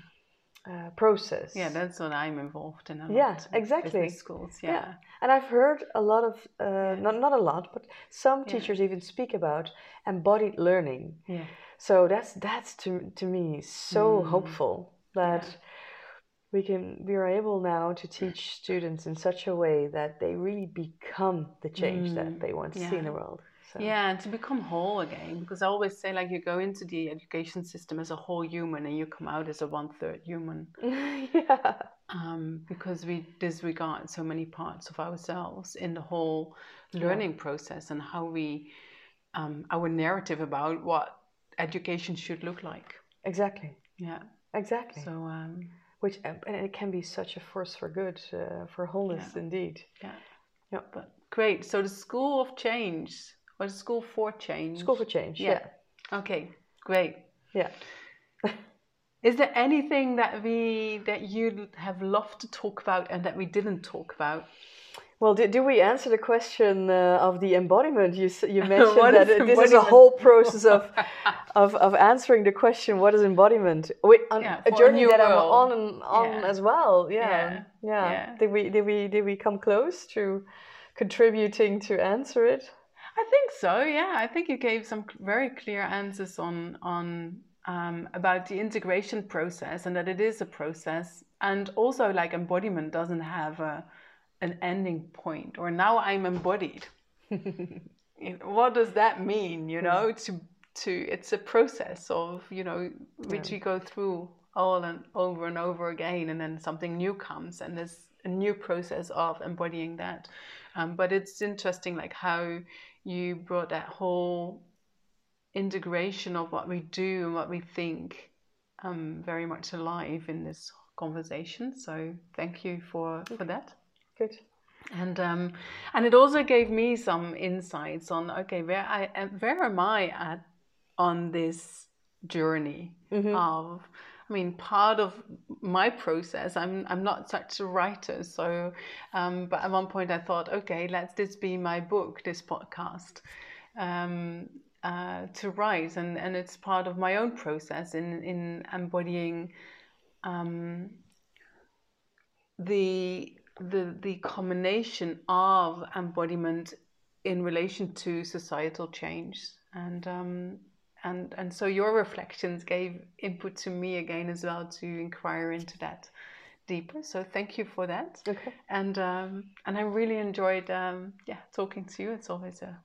Uh, process. Yeah, that's what I'm involved in. A yeah, exactly. Schools. Yeah. yeah. and I've heard a lot of uh, yeah. not not a lot, but some teachers even speak about embodied learning. Yeah. So that's that's to to me so mm. hopeful that. Yeah. We can we are able now to teach students in such a way that they really become the change mm. that they want to see in the world. So. Yeah, and to become whole again, because I always say like you go into the education system as a whole human and you come out as a one third human. yeah. Um, because we disregard so many parts of ourselves in the whole learning yeah. process and how we um, our narrative about what education should look like. Exactly. Yeah. Exactly. So. Um, which and it can be such a force for good, uh, for wholeness, yeah. indeed. Yeah. Yeah. But great. So the school of change or School for Change? School for Change, yeah. yeah. Okay, great. Yeah. Is there anything that we that you have loved to talk about and that we didn't talk about? Well, do, did we answer the question uh, of the embodiment? You you mentioned that is this is a whole process of, of of answering the question, what is embodiment? We, on, Yeah, a a journey new that I'm on and on Yeah. as well. Yeah. Yeah. yeah, Yeah. Did we did we did we come close to contributing to answer it? I think so. Yeah, I think you gave some very clear answers on on um, about the integration process and that it is a process, and also like embodiment doesn't have a an ending point. Or now I'm embodied. What does that mean? You know, to to it's a process of you know which we go through all and over and over again, and then something new comes, and there's a new process of embodying that. Um, but it's interesting, like how you brought that whole integration of what we do and what we think um, very much alive in this conversation. So thank you for for that. Good. And um, and it also gave me some insights on okay, where I where am I at on this journey of. I mean, part of my process. I'm I'm not such a writer, so. Um, but at one point, I thought, okay, let's this be my book, this podcast, um, uh, to write, and and it's part of my own process in in embodying um, the the the combination of embodiment in relation to societal change and um, and and so your reflections gave input to me again as well to inquire into that deeper so thank you for that Okay. and um, and I really enjoyed um, yeah talking to you it's always a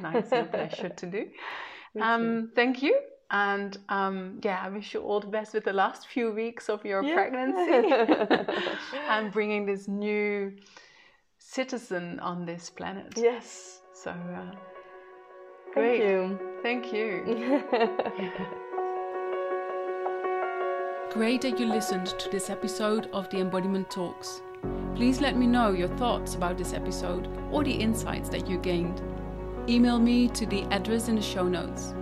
nice and a pleasure to do um, thank you and um, yeah I wish you all the best with the last few weeks of your Yeah. pregnancy and bringing this new citizen on this planet. Yes. So, uh, Thank great. you. Thank you. Great that you listened to this episode of the Embodiment Talks. Please let me know your thoughts about this episode or the insights that you gained. Email me to the address in the show notes.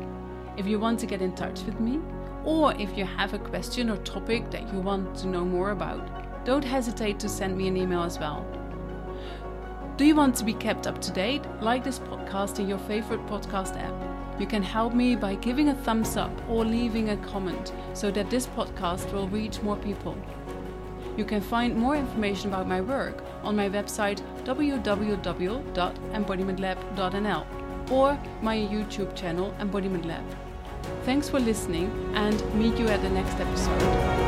If you want to get in touch with me, or if you have a question or topic that you want to know more about, don't hesitate to send me an email as well. Do you want to be kept up to date? Like this podcast in your favorite podcast app. You can help me by giving a thumbs up or leaving a comment so that this podcast will reach more people. You can find more information about my work on my website www.embodimentlab.nl or my YouTube channel Embodiment Lab. Thanks for listening and meet you at the next episode.